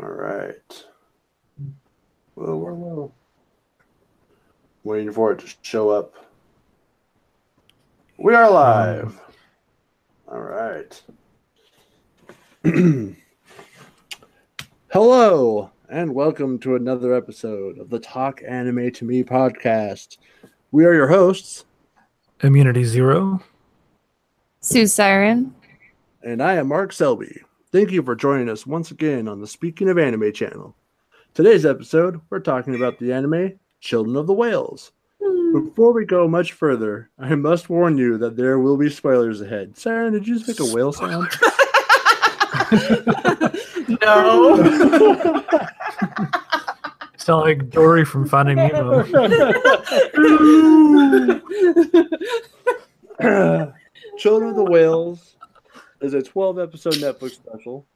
All right. Whoa, whoa, whoa. Waiting for it to show up. We are live. All right. Hello, and welcome to another episode of the Talk Anime to Me podcast. We are your hosts, Immunity Zero. Sue Siren. and I am Mark Selby. Thank you for joining us once again on the Speaking of Anime channel. Today's episode, we're talking about the anime Children of the Whales. Hmm. Before we go much further, I must warn you that there will be spoilers ahead. Siren, did you just make a whale sound? no. Sound like Dory from Finding Nemo. Children of the Whales is a 12 episode Netflix special.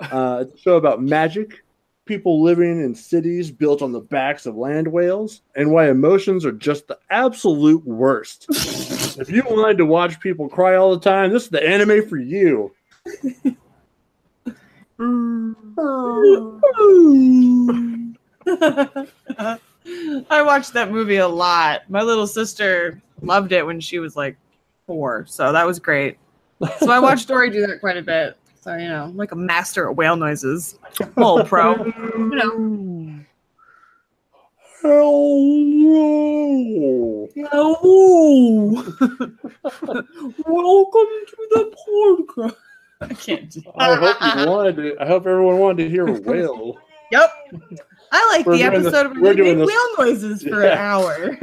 Uh, it's a show about magic, people living in cities built on the backs of land whales, and why emotions are just the absolute worst. if you wanted to watch people cry all the time, this is the anime for you. I watched that movie a lot. My little sister loved it when she was like four, so that was great. So I watched Dory do that quite a bit. So you know, I'm like a master at whale noises. Whole pro. You know. Hello. Hello. Welcome to the podcast. I can't do I hope you wanted to, I hope everyone wanted to hear a whale. Yep. I like We're the episode this- where we're doing make this- whale noises for Yeah. an hour.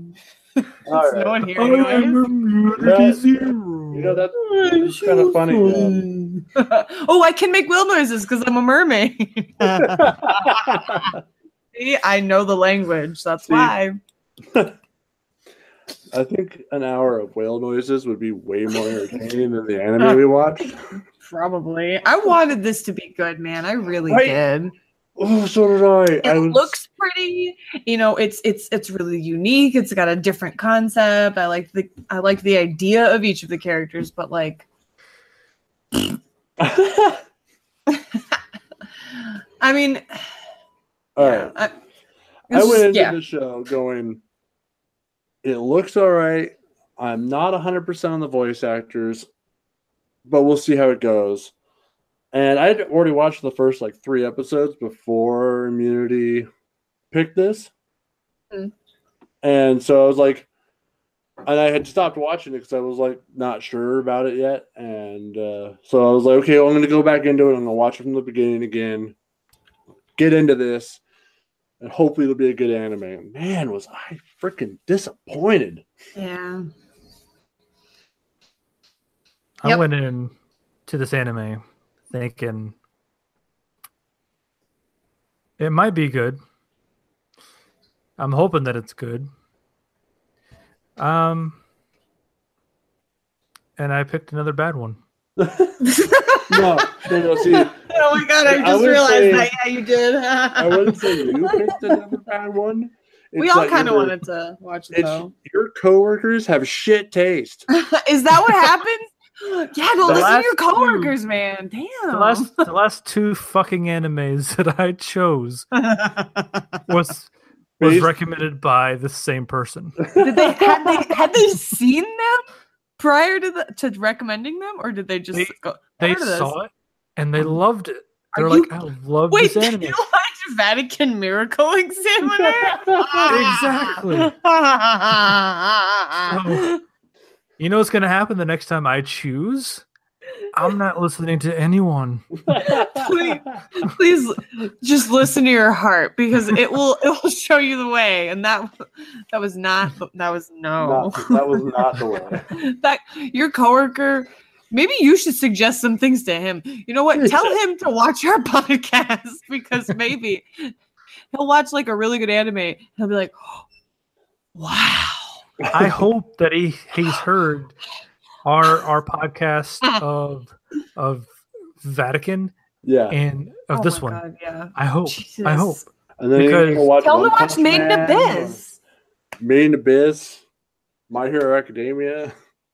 All It's right. no one here I am anyway. Immunity Yeah. Zero. You know that it's kind of funny. oh, I can make whale noises because I'm a mermaid. See, I know the language. That's See? why. I think an hour of whale noises would be way more entertaining than the anime we watched. Probably. I wanted this to be good, man. I really Right. did. Oh, so did I. It I was, looks pretty. You know, it's it's it's really unique. It's got a different concept. I like the I like the idea of each of the characters, but like I mean, All yeah, right. I, I went just- into yeah. the show going, it looks all right. I'm not 100% on the voice actors, but we'll see how it goes. And I'd already watched the first like three episodes before Immunity picked this. Mm. And so I was like, and I had stopped watching it because I was like not sure about it yet. And uh, so I was like, okay, well, I'm going to go back into it. I'm going to watch it from the beginning again, get into this and hopefully it'll be a good anime. Man, was I freaking disappointed. Yeah. I Yep. went in to this anime thinking it might be good. I'm hoping that it's good. Um, and I picked another bad one. No, no, no. See, Oh my god, I I just would realized say- that. Yeah, you did. I wouldn't say you picked another bad one. we all like kind of wanted to watch it though. your coworkers have shit taste. Is that what happens? Yeah, go The listen to last your two- coworkers, man. Damn. The last, the last two fucking animes that I chose was was Based- recommended by the same person. did they had they had they seen them prior to the to recommending them, or did they just They- go? They heard this. saw it and they um, loved it. They're you- like, I love Wait, this did anime. you watch Vatican Miracle Examiner? Exactly. So, you know what's gonna happen the next time I choose? I'm not listening to anyone. please, please just listen to your heart because it will it will show you the way and that that was not that was no Not- that was not the way. that your coworker maybe you should suggest some things to him you know what tell him to watch our podcast because maybe he'll watch like a really good anime he'll be like wow I hope that he he's heard our our podcast of of Vatican Yeah, and of Oh this one. God, yeah I hope. Jesus. I hope. and then you're because- gonna watch tell him One to watch Punch Made in Man, Abyss Made in Abyss, My Hero Academia,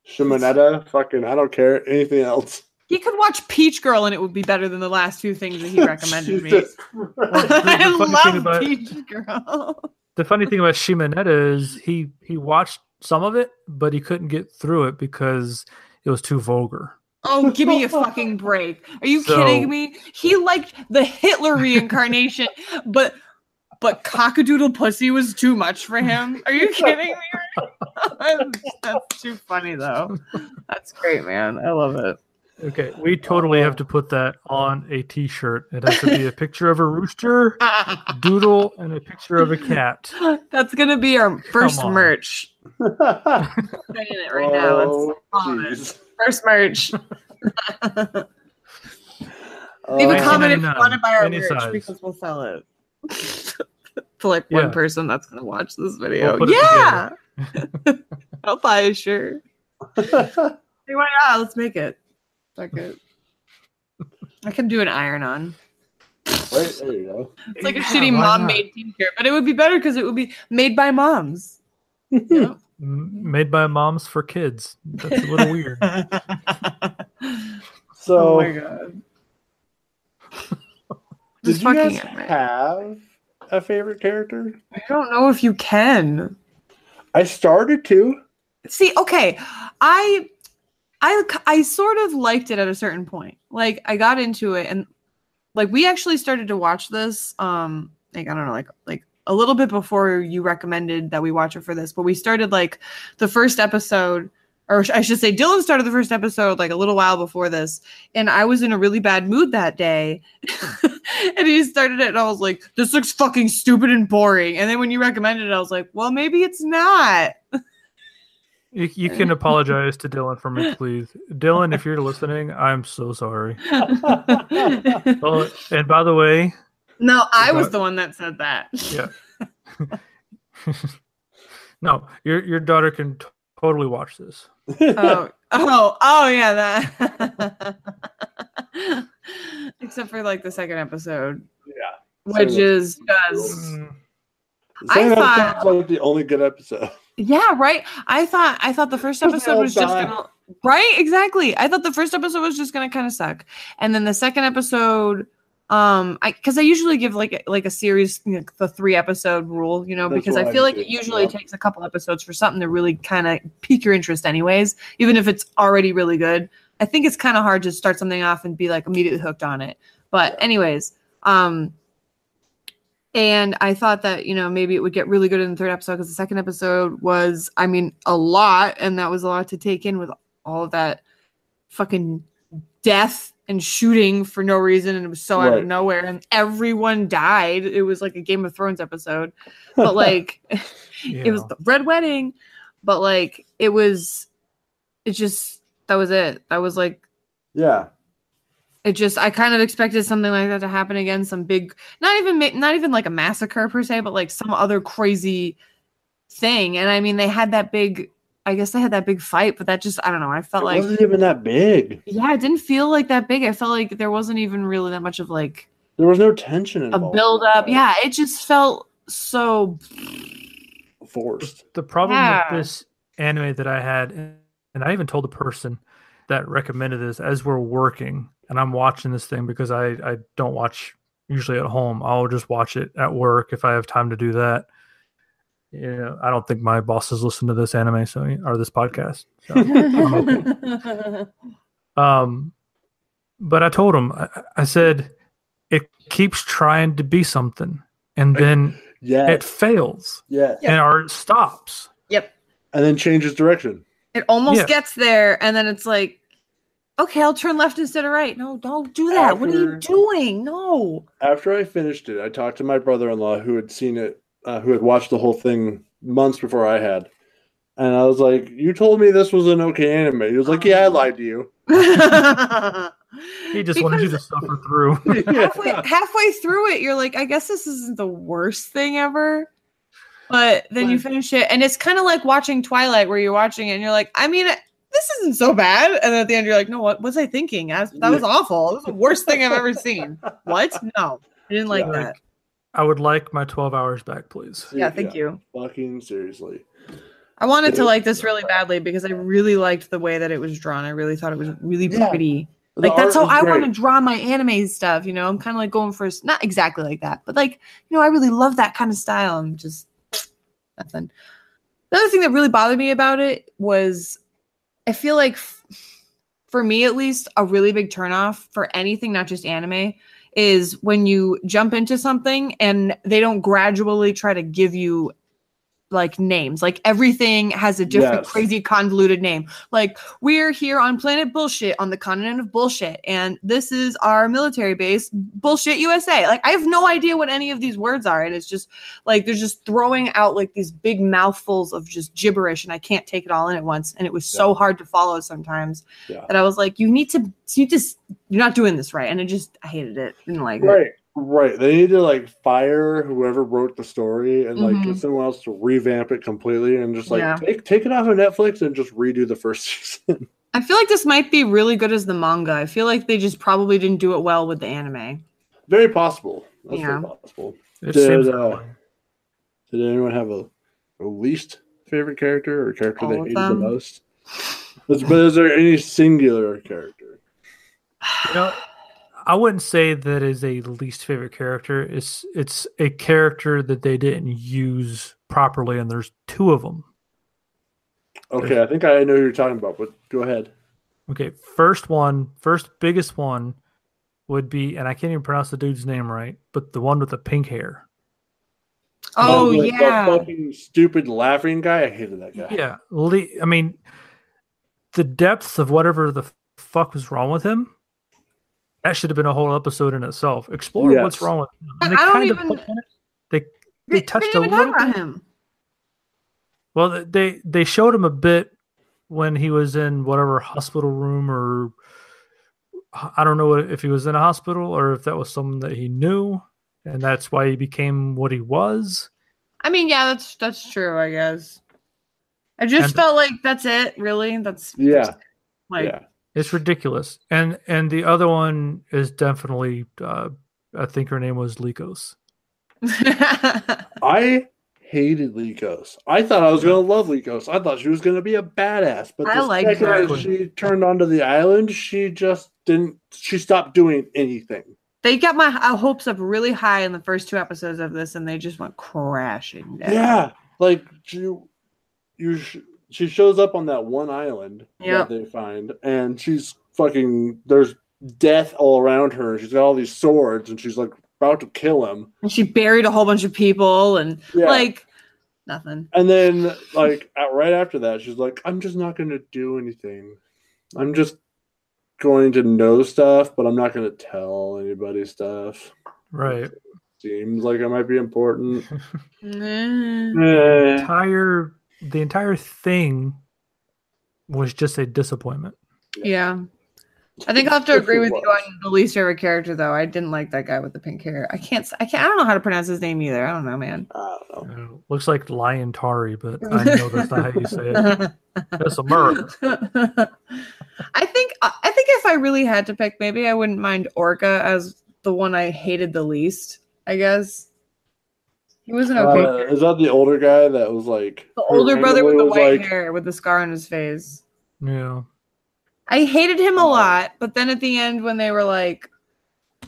Shimoneta. Fucking, I don't care anything else. He could watch Peach Girl and it would be better than the last two things that he recommended me. I The funny thing love about- Peach Girl. The funny thing about Shimoneta is he he watched some of it, but he couldn't get through it because it was too vulgar. Oh, give me a fucking break. Are you So- kidding me? He liked the Hitler reincarnation, but but cockadoodle pussy was too much for him. Are you kidding me? that's, that's too funny though. That's great, man. I love it. Okay, we totally have to put that on a T-shirt. It has to be a picture of a rooster, doodle, and a picture of a cat. That's gonna be our first on. merch. Saying it right now. Oh, on it. jeez. first merch. Oh, Leave a comment if you want to buy our any merch size. because we'll sell it. to like one person that's gonna watch this video. put it yeah. I'll buy a shirt. Hey, why not? Let's make it. Fuck it. I can do an iron on. Right, there you go. It's like a Yeah, shitty mom made t-shirt, but it would be better because it would be made by moms. You know? M- Made by moms for kids. That's a little weird. So, oh my god. did Just you guys fucking- have a favorite character? I don't know if you can. I started to. See, okay, I, I, I sort of liked it at a certain point. Like I got into it, and like we actually started to watch this. Um, like I don't know, like like a little bit before you recommended that we watch it for this, but we started like the first episode. Or I should say, Dylan started the first episode like a little while before this, and I was in a really bad mood that day. and he started it, and I was like, "This looks fucking stupid and boring." And then when you recommended it, I was like, "Well, maybe it's not." You, you can apologize to Dylan for me, please. Dylan, if you're listening, I'm so sorry. Oh, and by the way, no, I was But- the one that said that. yeah. no, your your daughter can t- totally watch this. oh, oh, oh, yeah, that. Except for like the second episode, yeah. which So- is just Mm, I thought- like the only good episode. Yeah, right. I thought I thought the first episode was just gonna right, exactly. I thought the first episode was just gonna kind of suck, and then the second episode. Um, I because I usually give like like a series, you know, the three episode rule, you know, That's because I I feel like it usually yeah. takes a couple episodes for something to really kind of pique your interest, anyways, even if it's already really good. I think it's kind of hard to start something off and be like immediately hooked on it. But anyways, um and I thought that, you know, maybe it would get really good in the third episode because the second episode was, I mean, a lot, and that was a lot to take in with all of that fucking death and shooting for no reason, and it was so out of nowhere, and everyone died. It was like a Game of Thrones episode, but like it was the red wedding but like it was it just that was it that was like yeah. It just i kind of expected something like that to happen again some big not even not even like a massacre per se but like some other crazy thing and i mean they had that big i guess they had that big fight but that just i don't know i felt it like wasn't even that big. yeah it didn't feel like that big i felt like there wasn't even really that much of like There was no tension a involved. build up yeah it just felt so Forced. the problem Yeah. with this anime that I had, and I even told the person that recommended this as we're working, and I'm watching this thing because I I don't watch usually at home. I'll just watch it at work if I have time to do that. You know, I don't think my bosses listen to this anime, so or this podcast. So, I'm okay. Um, but I told him, I, I said, it keeps trying to be something, and then Yeah. it fails, yeah. Yeah. and or it stops. yep And then changes direction. It almost Yeah. gets there, and then it's like, okay, I'll turn left instead of right. No, don't do that. What are you doing? No. After I finished it, I talked to my brother-in-law who had seen it, uh, who had watched the whole thing months before I had, and I was like, "You told me this was an okay anime." He was like, "Yeah, I lied to you." He just wanted you to Because suffer through. halfway, halfway through it, you're like, I guess this isn't the worst thing ever. But then you finish it, and it's kind of like watching Twilight, where you're watching it and you're like, I mean, this isn't so bad. And then at the end, you're like, No, what was I thinking? That, that was awful. That was the worst thing I've ever seen. What? No, I didn't like Yeah. that. I would like my 12 hours back, please. Yeah, thank you. Fucking seriously. I wanted to like this really badly because I really liked the way that it was drawn. I really thought it was really Yeah. pretty. The Like that's how I want to draw my anime stuff. You know, I'm kind of like going for not exactly like that, but like you know, I really love that kind of style. I'm just nothing. The other thing that really bothered me about it was, I feel like, f- for me at least, a really big turnoff for anything, not just anime, is when you jump into something and they don't gradually try to give you like names. Like everything has a different Yes. crazy convoluted name. Like we're here on planet bullshit on the continent of bullshit and this is our military base bullshit USA. Like I have no idea what any of these words are and it's just like they're just throwing out like these big mouthfuls of just gibberish and I can't take it all in at once and it was so hard to follow sometimes Yeah. that I was like you need to you just you're not doing this right and it just I hated it. Didn't like it. Right, right. They need to like fire whoever wrote the story and like Mhm. get someone else to revamp it completely and just like Yeah. take take it off of Netflix and just redo the first season. I feel like this might be really good as the manga. I feel like they just probably didn't do it well with the anime. very possible. That's Yeah. very possible. It Did, uh. Did anyone have a, a least favorite character or character All they hated them. the most? Is- But is there any singular character? You know, I wouldn't say that is a least favorite character. It's it's a character that they didn't use properly, and there's two of them. Okay, I think I know who you're talking about, but go ahead. Okay, first one, first biggest one would be, and I can't even pronounce the dude's name right, but the one with the pink hair. Oh the- the yeah. fucking stupid laughing guy. I hated that guy. Yeah, Le- I mean, the depths of whatever the fuck was wrong with him. That should have been a whole episode in itself. Explore what's wrong with him. I And they don't kind of even- put in it- they they touched didn't a even little talk bit. him. Well, they they showed him a bit when he was in whatever hospital room or I don't know if he was in a hospital or if that was someone that he knew, and that's why he became what he was. I mean, yeah, that's that's true. I guess. I just And- felt like that's it. Really, that's Yeah, like yeah. It's ridiculous. And and the other one is definitely uh, I think her name was Lykos. I hated Lykos. I thought I was gonna love Lykos. I thought she was gonna be a badass. But I the liked second her. she turned onto the island, she just didn't. She stopped doing anything. they got my uh, hopes up really high in the first two episodes of this, and they just went crashing down. Yeah, like you, you. Sh- she shows up on that one island Yep. that they find, and she's fucking. There's death all around her. She's got all these swords, and she's like about to kill him. and she buried a whole bunch of people, and Yeah. like nothing. And then, like, at, right after that, she's like, I'm just not going to do anything. I'm just going to know stuff, but I'm not going to tell anybody stuff. Right. Seems like it might be important. Eh. Entire the entire thing was just a disappointment. Yeah. I think I'll have to agree with you on the least favorite character, though. I didn't like that guy with the pink hair. I can't. I can't. I don't know how to pronounce his name either. I don't know, man. I don't know. Uh, looks like Lion Tari, but I know that's not how you say it. That's America. I think. I think if I really had to pick, maybe I wouldn't mind Orca as the one I hated the least. I guess he was an okay. Uh, is that the older guy that was like the older brother with the white like, hair with the scar on his face. Yeah. I hated him a lot, but then at the end when they were like,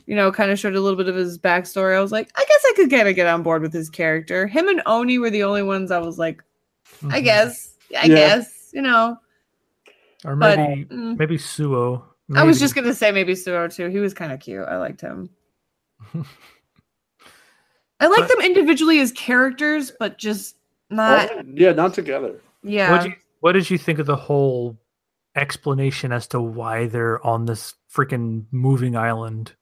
you know, kind of showed a little bit of his backstory, I was like, I guess I could kind of get on board with his character. Him and Oni were the only ones I was like, I Mhm. guess, I Yeah. guess, you know. Or But maybe mm, maybe Suo. I was just gonna say maybe Suo too. He was kind of cute. I liked him. I like But- them individually as characters, but just not. oh, yeah, not together. Yeah, What did you What did you think of the whole explanation as to why they're on this freaking moving island?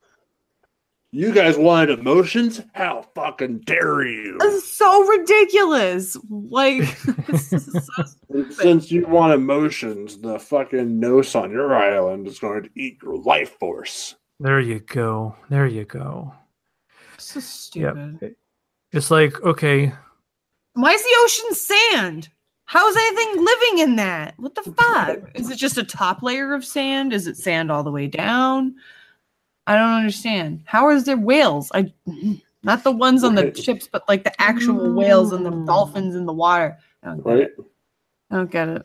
You guys wanted emotions? How fucking dare you? This is so ridiculous. Like, this is so since you want emotions, the fucking nose on your island is going to eat your life force. There you go. There you go. So stupid. Yep. It's like okay, Why is the ocean sand? How is anything living in that? What the fuck? Is it just a top layer of sand? Is it sand all the way down? I don't understand. How is there whales? I not the ones on the Right. ships, but like the actual whales and the Mm. dolphins in the water. I don't get Right? it. I don't get it.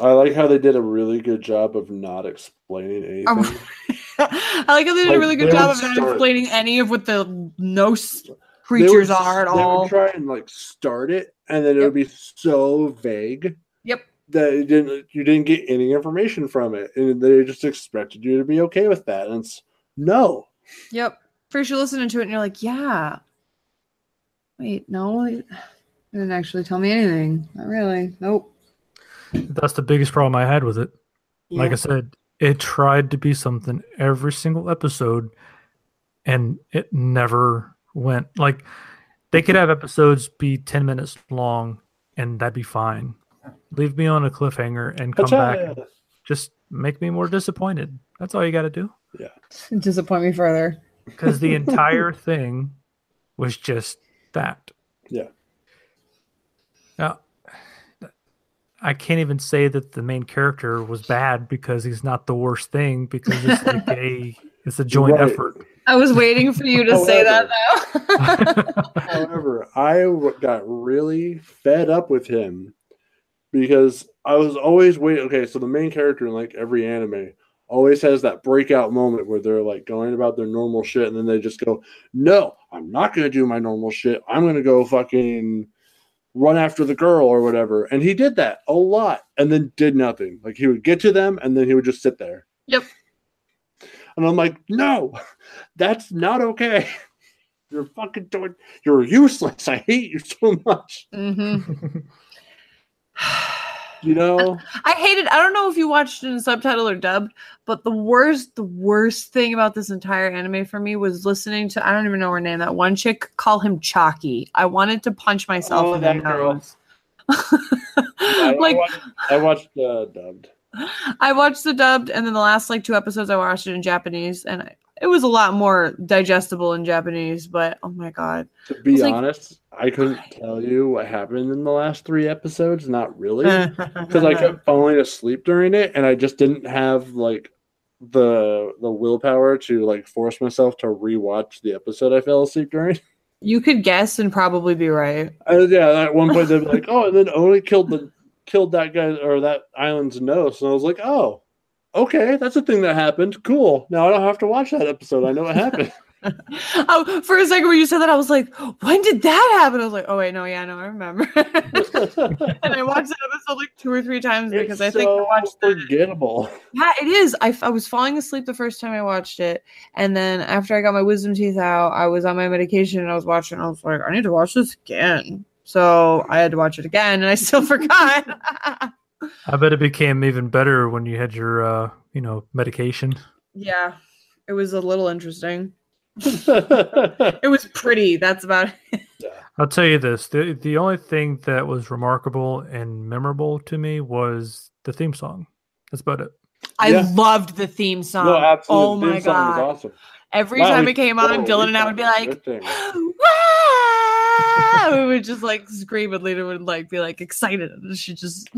I like how they did a really good job of not explaining anything. Um, I like how they did Like, a really good job of not explaining any of what the no s- They would- creatures are at they all. would try and like start it, and then it Yep. would be so vague Yep. that it didn't you didn't get any information from it, and they just expected you to be okay with that. And it's no, Yep. First, you're listening to it and you're like, yeah. Wait, no, it didn't actually tell me anything. Not really. Nope. That's the biggest problem I had with it. Like I said, it tried to be something every single episode, and it never went. Like they could have episodes be ten minutes long, and that'd be fine. Leave me on a cliffhanger and come back. and Just make me more disappointed. That's all you got to do. Yeah. Disappoint me further. Because the entire thing was just that. Yeah. Now, I can't even say that the main character was bad because he's not the worst thing because it's like a it's a joint Right. effort. I was waiting for you to say that though. However, I w- got really fed up with him because I was always waiting. Okay, so the main character in like every anime always has that breakout moment where they're like going about their normal shit and then they just go, No, I'm not going to do my normal shit. I'm going to go fucking run after the girl or whatever. And he did that a lot and then did nothing. Like he would get to them and then he would just sit there. Yep. And I'm like, No, that's not okay. You're fucking doing. You're useless. I hate you so much. hmm You know. I hated. I don't know if you watched it in subtitle or dubbed, but the worst, the worst thing about this entire anime for me was listening to. I don't even know her name. That one chick call him Chalky. I wanted to punch myself Oh, in the that girl. I, like I watched, the uh, dubbed. I watched the dubbed, and then the last like two episodes, I watched it in Japanese, and I, it was a lot more digestible in Japanese. But oh my god, To be like- honest, I couldn't tell you what happened in the last three episodes. Not really, because I kept falling asleep during it, and I just didn't have like the the willpower to like force myself to rewatch the episode I fell asleep during. you could guess and probably be right. Yeah, at one point they'd be like, "Oh," and then only killed the killed that guy or that island's nose, and I was like, "Oh, okay, that's a thing that happened. Cool. Now I don't have to watch that episode. I know what happened." oh, for a second when you said that, I was like, when did that happen? I was like, oh wait, no, yeah, no, I remember. and I watched that episode like two or three times because I It's think I so watched the forgettable. Yeah, it is. I was falling asleep the first time I watched it. And then after I got my wisdom teeth out, I was on my medication and I was watching. I was like, I need to watch this again. So I had to watch it again and I still forgot. I bet it became even better when you had your uh, you know, medication. yeah, it was a little interesting. It was pretty. That's about it. I'll tell you this: the the only thing that was remarkable and memorable to me was the theme song. That's about it. I Yeah. loved the theme song. no, absolutely. Oh my Theme song was god. awesome. Every Wow, time we- it came on, whoa, Dylan and I would be like, good. Wow! we would just like scream and Lena would like be like excited. And She just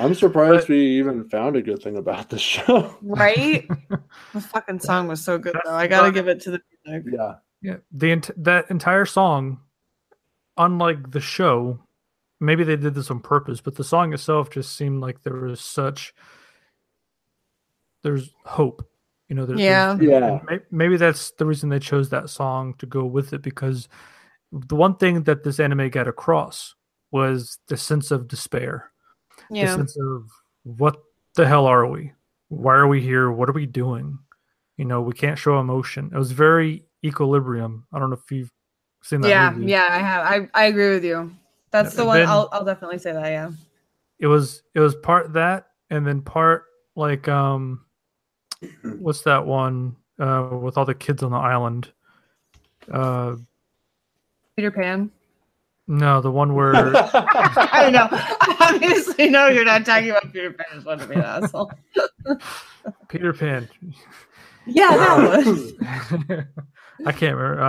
I'm surprised we even found a good thing about the show. right. the fucking song was so good though. I gotta give it to the music. Yeah. Yeah, the ent- that entire song, unlike the show, maybe they did this on purpose, but the song itself just seemed like there was such there's hope. You know, there's, Yeah. there's- Yeah. may- Maybe that's the reason they chose that song to go with it because the one thing that this anime got across was the sense of despair, the sense of what the hell are we? Why are we here? What are we doing? You know, we can't show emotion. It was very equilibrium. I don't know if you've seen that Yeah, movie. yeah, I have. I, I agree with you. That's Yeah, the one then- I'll I'll definitely say that, yeah. It was it was part that and then part like um what's that one uh with all the kids on the island? Uh Peter Pan. No, the one where I don't know. Obviously no, you're not talking about Peter Pan. I just wanted to be an asshole. Peter Pan. Yeah, that was. I can't remember. Uh,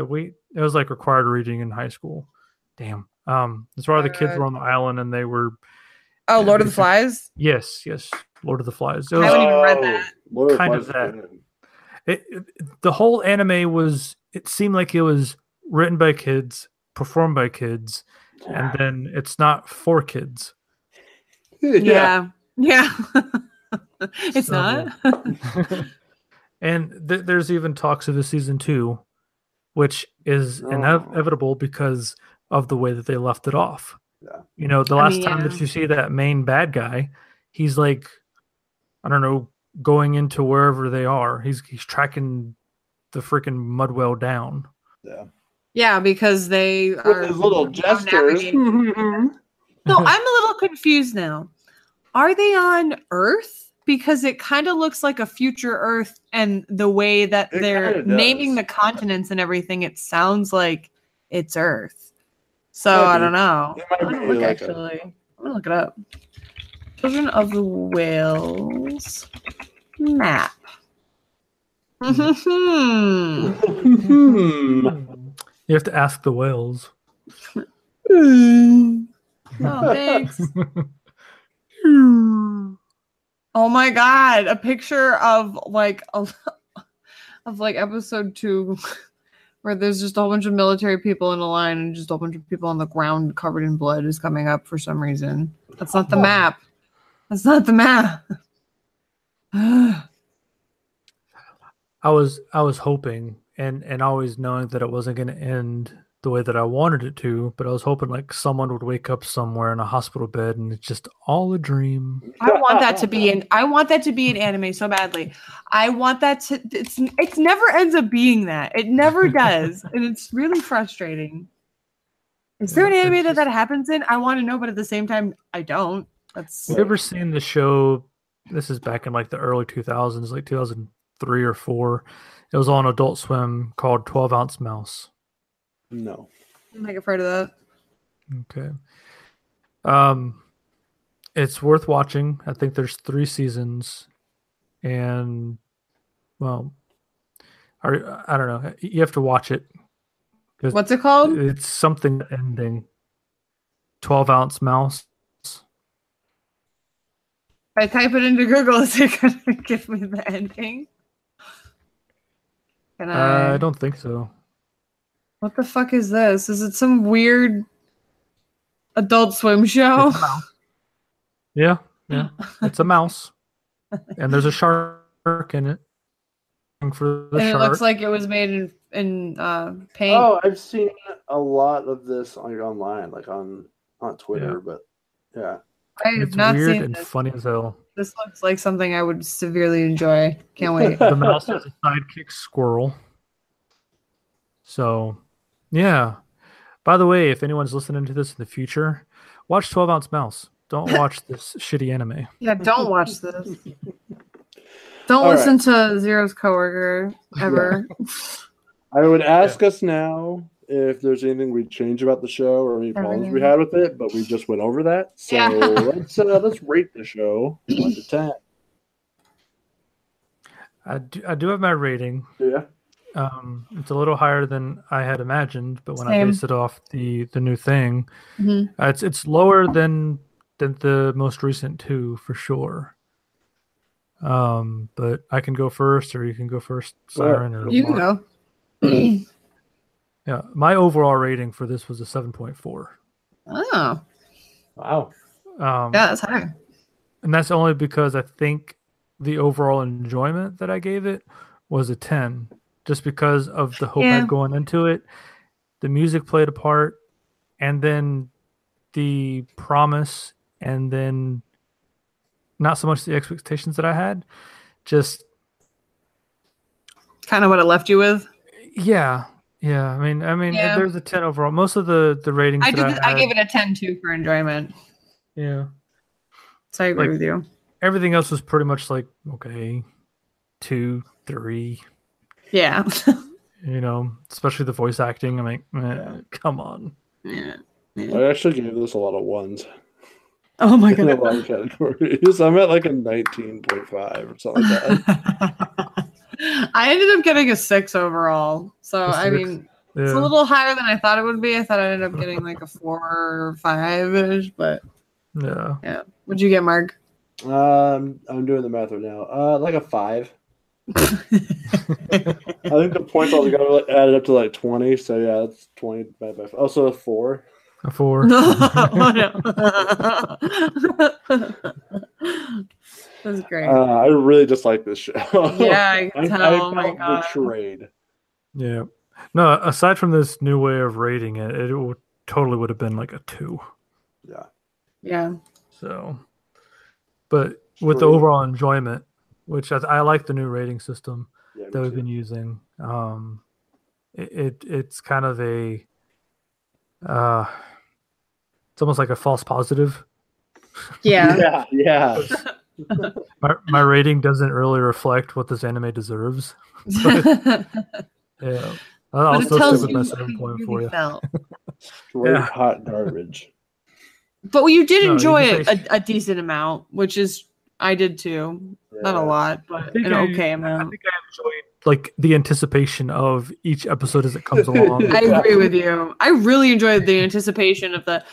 uh, we it was like required reading in high school. Damn. Um, that's why the kids were on the island and they were Oh, Lord of the Flies. yes, yes, Lord of the Flies. It I haven't even read that. Oh, Lord Kind Flies of that. is good. it, it- the whole anime was. It seemed like it was written by kids, performed by kids, and then it's not for kids. Yeah. Yeah. it's So not. and th- there's even talks of a season two, which is Oh. inevitable because of the way that they left it off. Yeah. You know, the I last mean, time yeah. that you see that main bad guy, he's like, I don't know, going into wherever they are. He's he's tracking the freaking Mud Whale down. Yeah. Yeah, because they are With his little gestures. navigating- No, I'm a little confused now. Are they on Earth? Because it kind of looks like a future Earth, and the way that It they're naming the continents and everything, it sounds like it's Earth. So Might I don't know. It might I'm gonna look like a- actually. I'm gonna look it up. Children of the Whales map. Hmm. You have to ask the whales. oh, thanks. Oh my god, a picture of like a, of like episode 2 where there's just a whole bunch of military people in a line and just a whole bunch of people on the ground covered in blood is coming up for some reason. That's not the Oh. map. That's not the map. I was I was hoping and and always knowing that it wasn't going to end the way that I wanted it to, but I was hoping like someone would wake up somewhere in a hospital bed and it's just all a dream. I want that to be an I want that to be an anime so badly. I want that to it's it never ends up being that. It never does. and it's really frustrating. Is there an anime that that happens in? I want to know, but at the same time, I don't. That's Have you ever seen the show? This is back in like the early 2000s, like 2003 or 4. It was on Adult Swim called 12 Ounce Mouse. No. I'm like afraid of that. Okay. Um it's worth watching. I think there's 3 seasons and well are I don't know. You have to watch it. What's it called? It's something ending. 12 ounce mouse. I type it into Google, is it gonna give me the ending? Can I? Uh, I don't think so. what the fuck is this? Is it some weird Adult Swim show? It's a mouse. Yeah, yeah. It's a mouse. and there's a shark in it. For the and it shark. looks like it was made in in uh, paint. Oh, I've seen a lot of this on online, like on on Twitter, but yeah. I have it's not weird seen and this. funny as hell. This looks like something I would severely enjoy. Can't wait. The mouse has a sidekick squirrel. So, yeah. By the way, if anyone's listening to this in the future, watch 12 Ounce Mouse. Don't watch this shitty anime. yeah, don't watch this. Don't All listen to Zero's coworker ever. I would ask us now if there's anything we'd change about the show or any problems we had with it, but we just went over that. So Yeah. let's uh, let's rate the show one to ten. I do, I do have my rating. Yeah. Um, it's a little higher than I had imagined, but when I Same. based it off the the new thing, Mhm. uh, it's it's lower than than the most recent two for sure. Um, but I can go first, or you can go first, Siren. Or You can go. Yeah, my overall rating for this was a seven point four. Oh, Wow. Um, yeah, that's high. and that's only because I think the overall enjoyment that I gave it was a 10 just because of the hope I Yeah. had going into it. The music played a part and then the promise and then not so much the expectations that I had. Just Kind of what it left you with. yeah. Yeah, I mean, I mean, Yeah. there's a ten overall. Most of the the ratings I did. I, I had, gave it a ten too for enjoyment. yeah, So I agree Like- with you. everything else was pretty much like okay, two, three, Yeah. you know, especially the voice acting. I'm like, eh, come on. yeah. I actually gave this a lot of ones Oh my in a god. lot of categories. I'm at like a 19.5 or something like that. I ended up getting a six overall. So A I six? mean, it's a little higher than I thought it would be. I thought I ended up getting like a four or five ish. But yeah. yeah, what'd you get, Mark? Um, I'm doing the math right now. Uh, like a five. I think the points altogether like, added up to like 20. So yeah, that's 20 divided by five. Also a four. A four. oh, no. That's great. Uh, I really dislike this show. yeah, I I, can I tell. oh my felt god. betrayed. Yeah. No, aside from this new way of rating it, it would, totally would have been like a two. Yeah. Yeah. So, but with the overall enjoyment, which I, I like the new rating system Yeah, that we've too. been using. Um, it, it it's kind of a, uh, it's almost like a false positive. Yeah. yeah, yeah. My my rating doesn't really reflect what this anime deserves. Yeah, I'll but still stick you with my how seven point really for you. Straight Yeah. hot garbage. But you did No, enjoy can it say- a, a decent amount, which is I did too. Not a lot, but an I- okay I think I enjoyed like the anticipation of each episode as it comes along. I agree with you. I really enjoyed the anticipation of the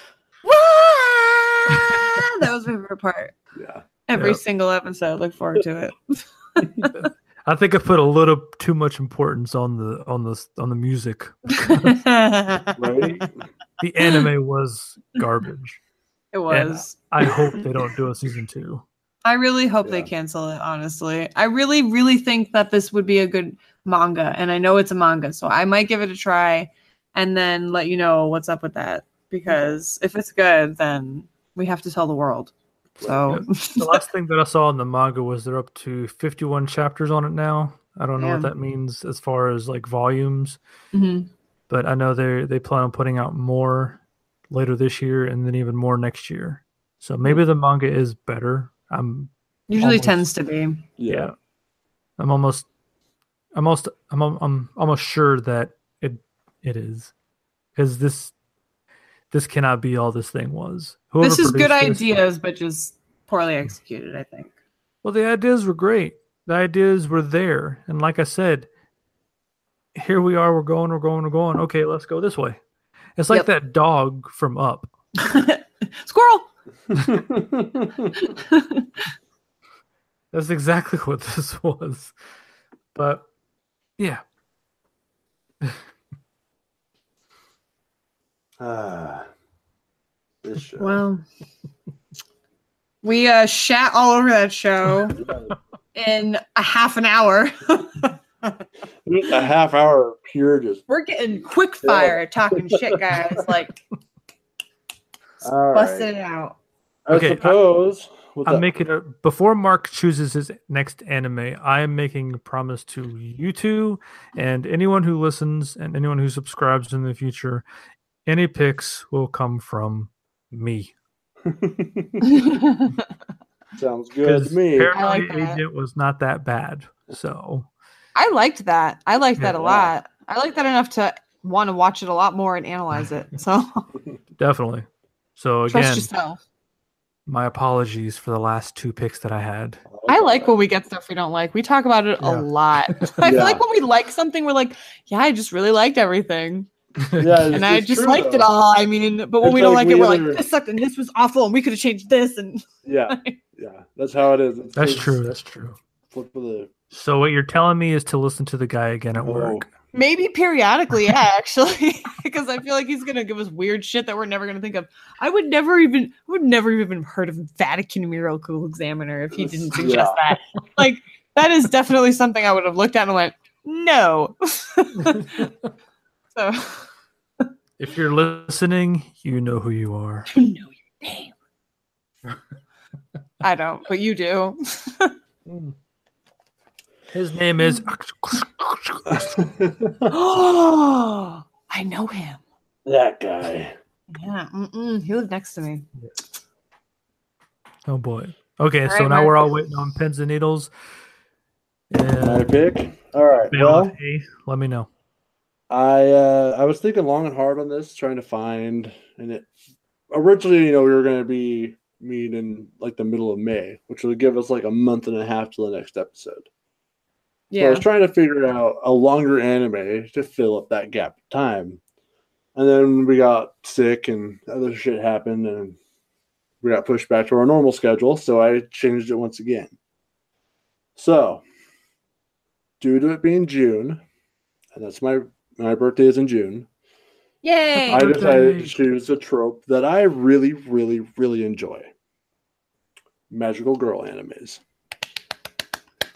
that was my favorite part. Yeah. Every Yep. single episode, look forward to it. I think I put a little too much importance on the on the on the music. Right? The anime was garbage. It was. I hope they don't do a season two. I really hope they cancel it, honestly. I really, really think that this would be a good manga. And I know it's a manga, so I might give it a try and then let you know what's up with that. Because if it's good, then we have to tell the world. So The last thing that I saw in the manga was they're up to 51 chapters on it now. I don't know what that means as far as like volumes, Mhm. but I know they they plan on putting out more later this year and then even more next year. So maybe the manga is better. I'm usually Almost. tends to be. yeah. I'm almost I'm almost I'm I'm almost sure that it it is because this this cannot be all this thing was. Whoever this is good ideas, but just poorly executed, I think. Well, the ideas were great. The ideas were there, and like I said, here we are. We're going. We're going. We're going. Okay, let's go this way. It's like Yep. that dog from Up. Squirrel! That's exactly what this was. But yeah, Ah, this show. well, we uh, shat all over that show in a half an hour. A half hour of pure just. We're getting quick fire talking shit, guys. Like All busting right. it out. I Okay, I- suppose. what's I'm up? making a before Mark chooses his next anime. I am making a promise to you two and anyone who listens and anyone who subscribes in the future. Any picks will come from me. Sounds good to me. Paranoid I like. Agent was not that bad. So I liked that. I liked that a Yeah. lot. I liked that enough to want to watch it a lot more and analyze it. So definitely. So again, trust again, yourself. my apologies for the last two picks that I had. I like when we get stuff we don't like. We talk about it Yeah. a lot. I feel like when we like something, we're like, yeah, I just really liked everything. Yeah, and I just true, liked it all. I mean, but when It's we don't like like, it, we we're either- like, this sucked and this was awful and we could have changed this. And Yeah, yeah, that's how it is. It's That's just true. That's true. Flip of the. So what you're telling me is to listen to the guy again at Oh. work. maybe periodically, yeah, actually, because I feel like he's gonna give us weird shit that we're never gonna think of. I would never even, I would never even heard of Vatican Miracle Examiner if he didn't suggest that. Like that is definitely something I would have looked at and went, no. so If you're listening, you know who you are. you know your name. I don't, but you do. His name is. oh, I know him. that guy. Yeah, mm-mm, he lived next to me. Oh boy. Okay, All so right, now we're all waiting on pins and needles. My And pick. All right. Well, let me know. I uh, I was thinking long and hard on this, trying to find, and it originally, you know, we were going to be meeting like the middle of May, which would give us like a month and a half to the next episode. So I was trying to figure out a longer anime to fill up that gap of time. And then we got sick and other shit happened and we got pushed back to our normal schedule. So I changed it once again. So, due to it being June, and that's my my birthday is in June. Yay! I decided to choose a trope that I really, really, really enjoy. Magical girl animes.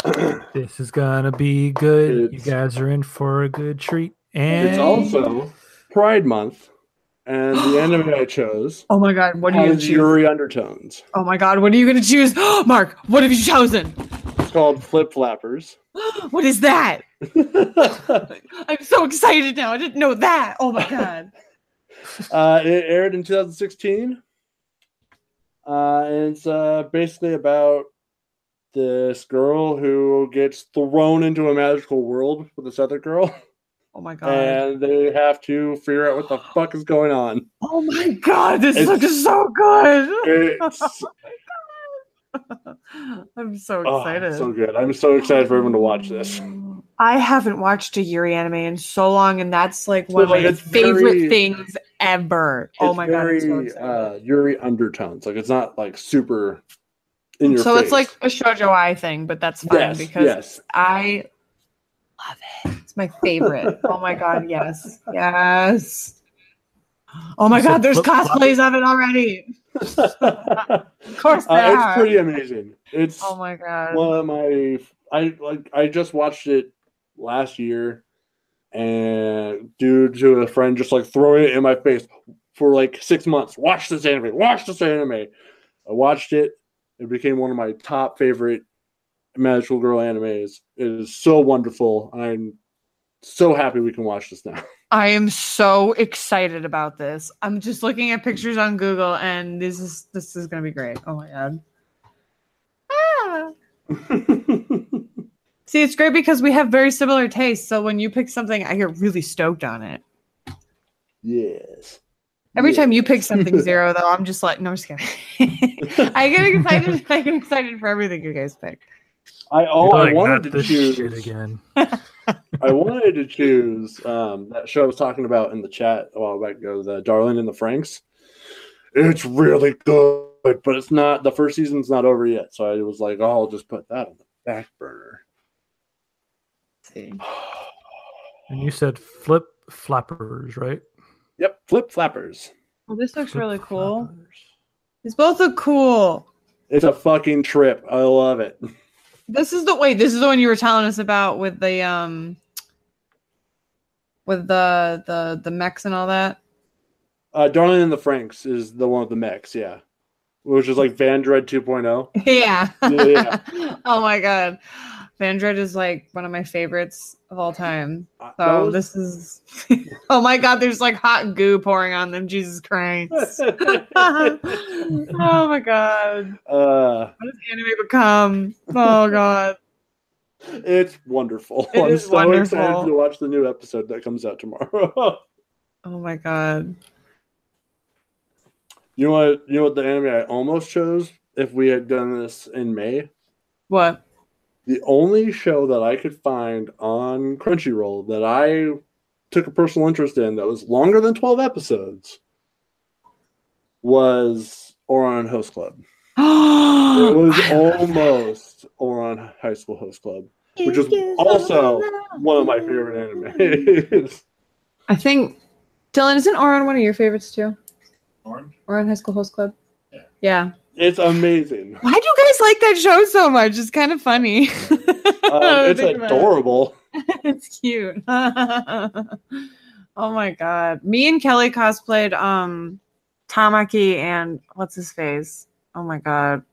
This is gonna be good. You guys are in for a good treat. And It's also Pride Month, and the anime I chose oh my god, what are you gonna has? Yuri undertones. Oh my god, what are you gonna choose? Mark, what have you chosen? Called Flip Flappers. What is that? I'm so excited now. I didn't know that. Oh my god. uh, it aired in 2016. Uh, and it's uh, basically about this girl who gets thrown into a magical world with this other girl, Oh my god. and they have to figure out what the fuck is going on. oh my god, this It's- looks so good. It's I'm so oh, excited. so good. I'm so excited for everyone to watch this. I haven't watched a Yuri anime in so long, and that's like one of like, my favorite very- things ever. Oh It's my god, I'm so uh, Yuri undertones. Like it's not like super in your so face. it's like a shoujo ai thing, but that's fine yes, because yes. I love it. It's my favorite. oh my god, yes, yes. Oh my You god, there's cosplays of it already. Of course, Uh, it's pretty amazing. It's Oh my god. one of my I like I just watched it last year and due to a friend just like throwing it in my face for like six months. Watch this anime, watch this anime. I watched it. It became one of my top favorite magical girl animes. It is so wonderful. I'm so happy we can watch this now. I am so excited about this. I'm just looking at pictures on Google, and this is this is gonna be great. Oh my god. Ah. See, it's great because we have very similar tastes. So when you pick something, I get really stoked on it. yes. Every Yes. time you pick something zero, though, I'm just like, no, I'm just kidding. I get excited. I get excited for everything you guys pick. I oh You're I like, wanted to this choose shit again. I wanted to choose um, that show I was talking about in the chat a while back ago, the Darling and the Franxx. It's really good, but it's not. The first season's not over yet, so I was like, oh, I'll just put that on the back burner. see. And you said flip flappers, right? Yep, Flip Flappers. Well, this looks Flip really cool. flappers. These both look cool. It's a fucking trip. I love it. This is the wait. This is the one you were telling us about with the um, with the the the mechs and all that. Uh, Darling and the Franxx is the one with the mechs, yeah, which is like Vandred 2.0. Yeah. Yeah. oh my god, Vandred is like one of my favorites of all time. Uh, So was- this is. oh my god, there's like hot goo pouring on them. Jesus Christ. oh my god. uh, What does anime become? Oh god. It's wonderful. It I'm is so excited wonderful. to watch the new episode that comes out tomorrow. Oh my god. You know what? You know what the anime I almost chose if we had done this in May. What? The only show that I could find on Crunchyroll that I took a personal interest in that was longer than twelve episodes was Ouran Host Club. It was almost Ouran High School Host Club, which is also one of my favorite animes. I think Dylan isn't Ouran one of your favorites too? Orange? Ouran High School Host Club. Yeah. Yeah. it's amazing. Why do you guys like that show so much? It's kind of funny. Um, it's Think about it. adorable. it's cute. oh my god. Me and Kelly cosplayed um Tamaki and what's his face? Oh my god.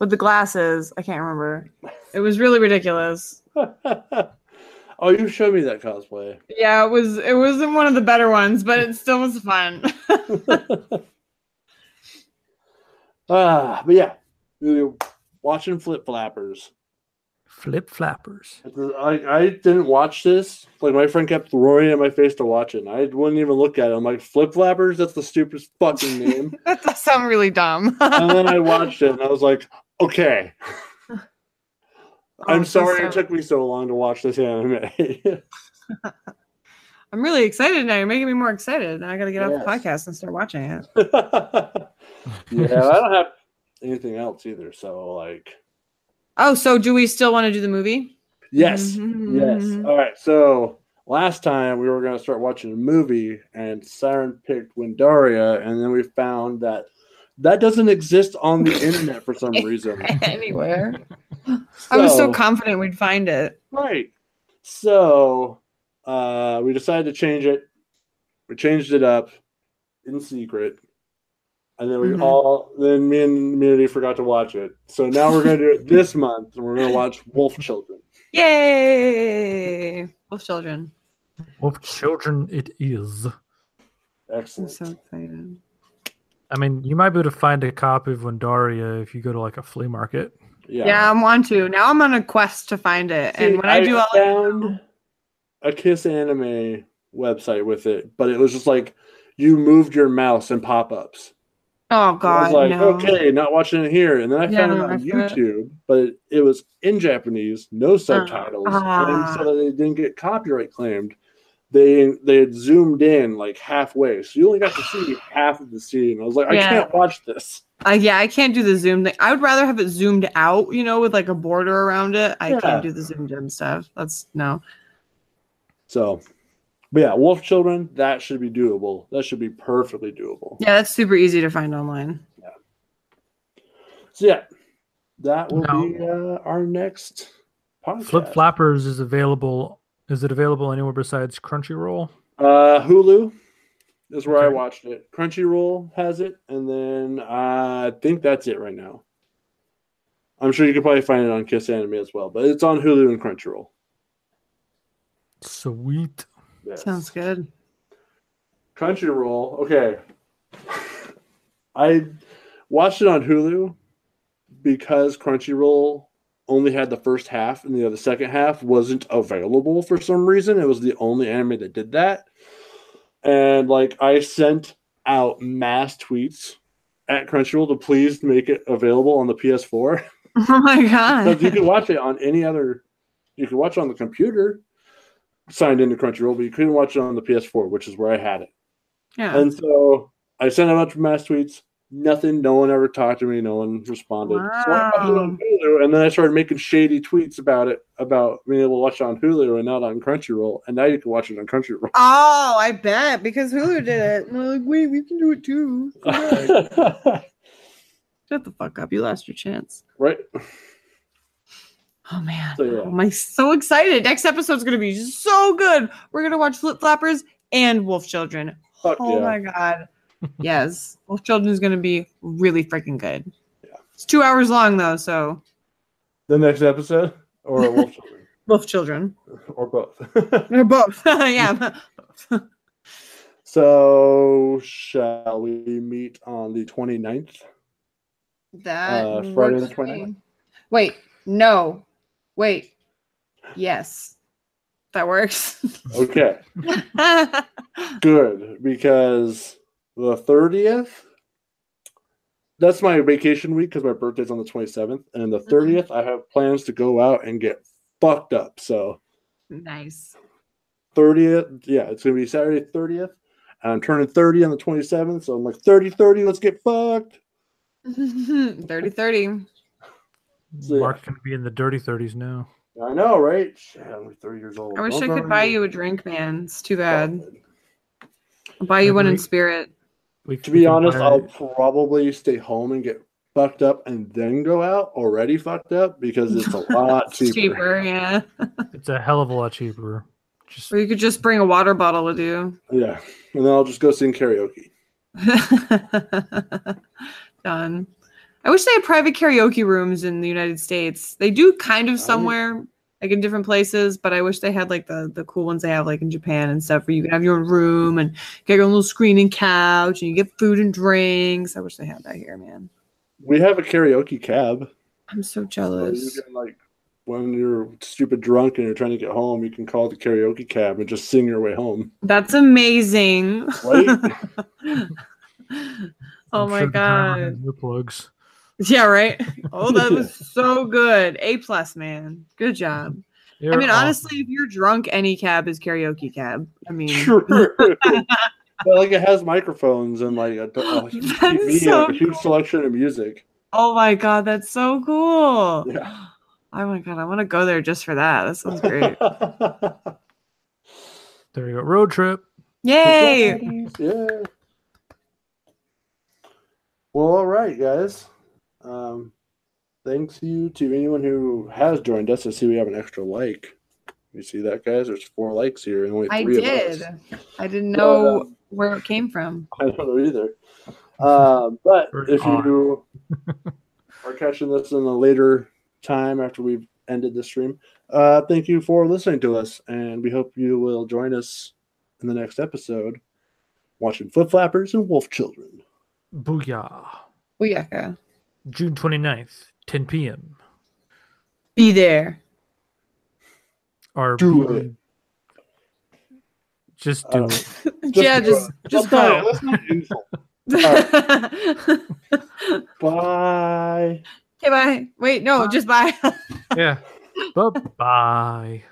With the glasses. I can't remember. It was really ridiculous. oh, you showed me that cosplay. Yeah, it was it wasn't one of the better ones, but it still was fun. Ah, but yeah, you know, watching Flip Flappers. Flip flappers. I, I didn't watch this. Like my friend kept throwing it in my face to watch it. And I wouldn't even look at it. I'm like, Flip Flappers? That's the stupidest fucking name. that does sound really dumb. and then I watched it and I was like, okay. I'm Oh, so sorry it took me so long to watch this anime. I'm really excited now. You're making me more excited. Now I got to get off the podcast and start watching it. yeah, I don't have anything else either. So like, Oh, so do we still want to do the movie? yes, Mhm. yes. All right. So last time we were going to start watching a movie, and Siren picked Windaria, and then we found that that doesn't exist on the internet for some reason. Anywhere. I was so So- confident we'd find it. Right. So uh, we decided to change it. We changed it up in secret. And then we Mhm. all, then me and the community forgot to watch it. So now we're going to do it this month and we're going to watch Wolf Children. Yay! Wolf children. Wolf children, it is. I'm so excited. I mean, you might be able to find a copy of Windaria if you go to like a flea market. Yeah. Yeah. I'm on to. Now I'm on a quest to find it. and when I, do, I'll let found a Kiss Anime website with it, but it was just like you moved your mouse and pop ups. Oh I was god, like, no. okay, not watching it here. And then I Yeah, found it on I forgot. YouTube, but it, it was in Japanese, no subtitles. ah. and so that they didn't get copyright claimed, they they had zoomed in like halfway. So you only got to see half of the scene. I was like, I can't watch this. Uh, yeah, I can't do the zoom thing. I would rather have it zoomed out, you know, with like a border around it. I Yeah. can't do the zoomed in stuff. That's no. So but yeah, Wolf Children, that should be doable. That should be perfectly doable. Yeah, that's super easy to find online. Yeah. So yeah, that will Now- be uh, our next podcast. Flip Flappers is available. Is it available anywhere besides Crunchyroll? Uh, Hulu is where I watched it. Crunchyroll has it, and then I think that's it right now. I'm sure you could probably find it on Kiss Anime as well, but it's on Hulu and Crunchyroll. Sweet. Yes. Sounds good. Crunchyroll. Okay, I watched it on Hulu because Crunchyroll only had the first half, and the other second half wasn't available for some reason. It was the only anime that did that, and like I sent out mass tweets at Crunchyroll to please make it available on the PS4 Oh my god. because you can watch it on any other. You can watch on the computer signed into Crunchyroll, but you couldn't watch it on the PS4, which is where I had it. yeah. And so I sent out a bunch of mass tweets. Nothing. No one ever talked to me. No one responded. So I watched it on Hulu, and then I started making shady tweets about it, about being able to watch it on Hulu and not on Crunchyroll. And now you can watch it on Crunchyroll. Oh, I bet because Hulu did it. And they're like, wait, we can do it too. Shut the fuck up. You lost your chance. right? Oh man. So, yeah. Oh, I'm so excited. Next episode's gonna be so good. We're gonna watch Flip Flappers and Wolf Children. Fuck Oh yeah. my god. Yes. Wolf Children is gonna be really freaking good. Yeah. It's two hours long though, so The next episode, or Wolf Children, Wolf Children. or both. Or both. yeah. so, shall we meet on the 29th? That Uh, Friday works the 29th? me. Wait, no. Wait. Yes. That works. Okay. good because the 30th that's my vacation week because my birthday's on the 27th and the mm-hmm. 30th i have plans to go out and get fucked up so nice. 30th yeah it's gonna be saturday 30th and i'm turning 30 on the 27th so i'm like 30 30 let's get fucked 30 30. So, yeah. Mark's gonna be in the dirty thirties now. i know right Shit, i'm like 30 years old I wish Don't I could buy anywhere. you a drink, man. It's too bad. I'll buy you one in spirit. We, to we be honest buy- i'll probably stay home and get fucked up and then go out already fucked up because it's a lot It's cheaper. cheaper, yeah. it's a hell of a lot cheaper. Just Or you could just bring a water bottle with you. Yeah, and then I'll just go sing karaoke. Done. I wish they had private karaoke rooms in the United States. They do kind of somewhere, like in different places, but I wish they had like the the cool ones they have like in Japan and stuff where you can have your own room and get your own little screen and couch and you get food and drinks. I wish they had that here, man. We have a karaoke cab. I'm so So you jealous. can like when you're stupid drunk and you're trying to get home, you can call the karaoke cab and just sing your way home. That's amazing. Right? oh I'm my sure god. has Earplugs. Yeah, right. Oh, that was so good. A plus, man. Good job. I They're mean, awesome. honestly, if you're drunk, any cab is karaoke cab. I mean, sure. but like it has microphones and like a, a huge TV so and a huge selection of music. oh my god, that's so cool. Yeah. Oh my god, I want to go there just for that. That sounds great. There you go. Road trip. Yay! Yeah. Well, all right, guys. Um, thanks you to anyone who has joined us. I see we have an extra like. You see that, guys? There's four likes here and only I three did. of us. I didn't Well know done. where it came from. I don't know either. Uh, but Very if you are catching this in a later time after we've ended the stream, uh, thank you for listening to us, and we hope you will join us in the next episode watching Flip Flappers and Wolf Children. Booyah. Booyaka. June 29th, 10 p.m. Be there. Or Do be- it. Just do Uh, it. yeah, just just go. let's not insult. okay, Bye. bye. Wait, no, just bye. Yeah. bye bye.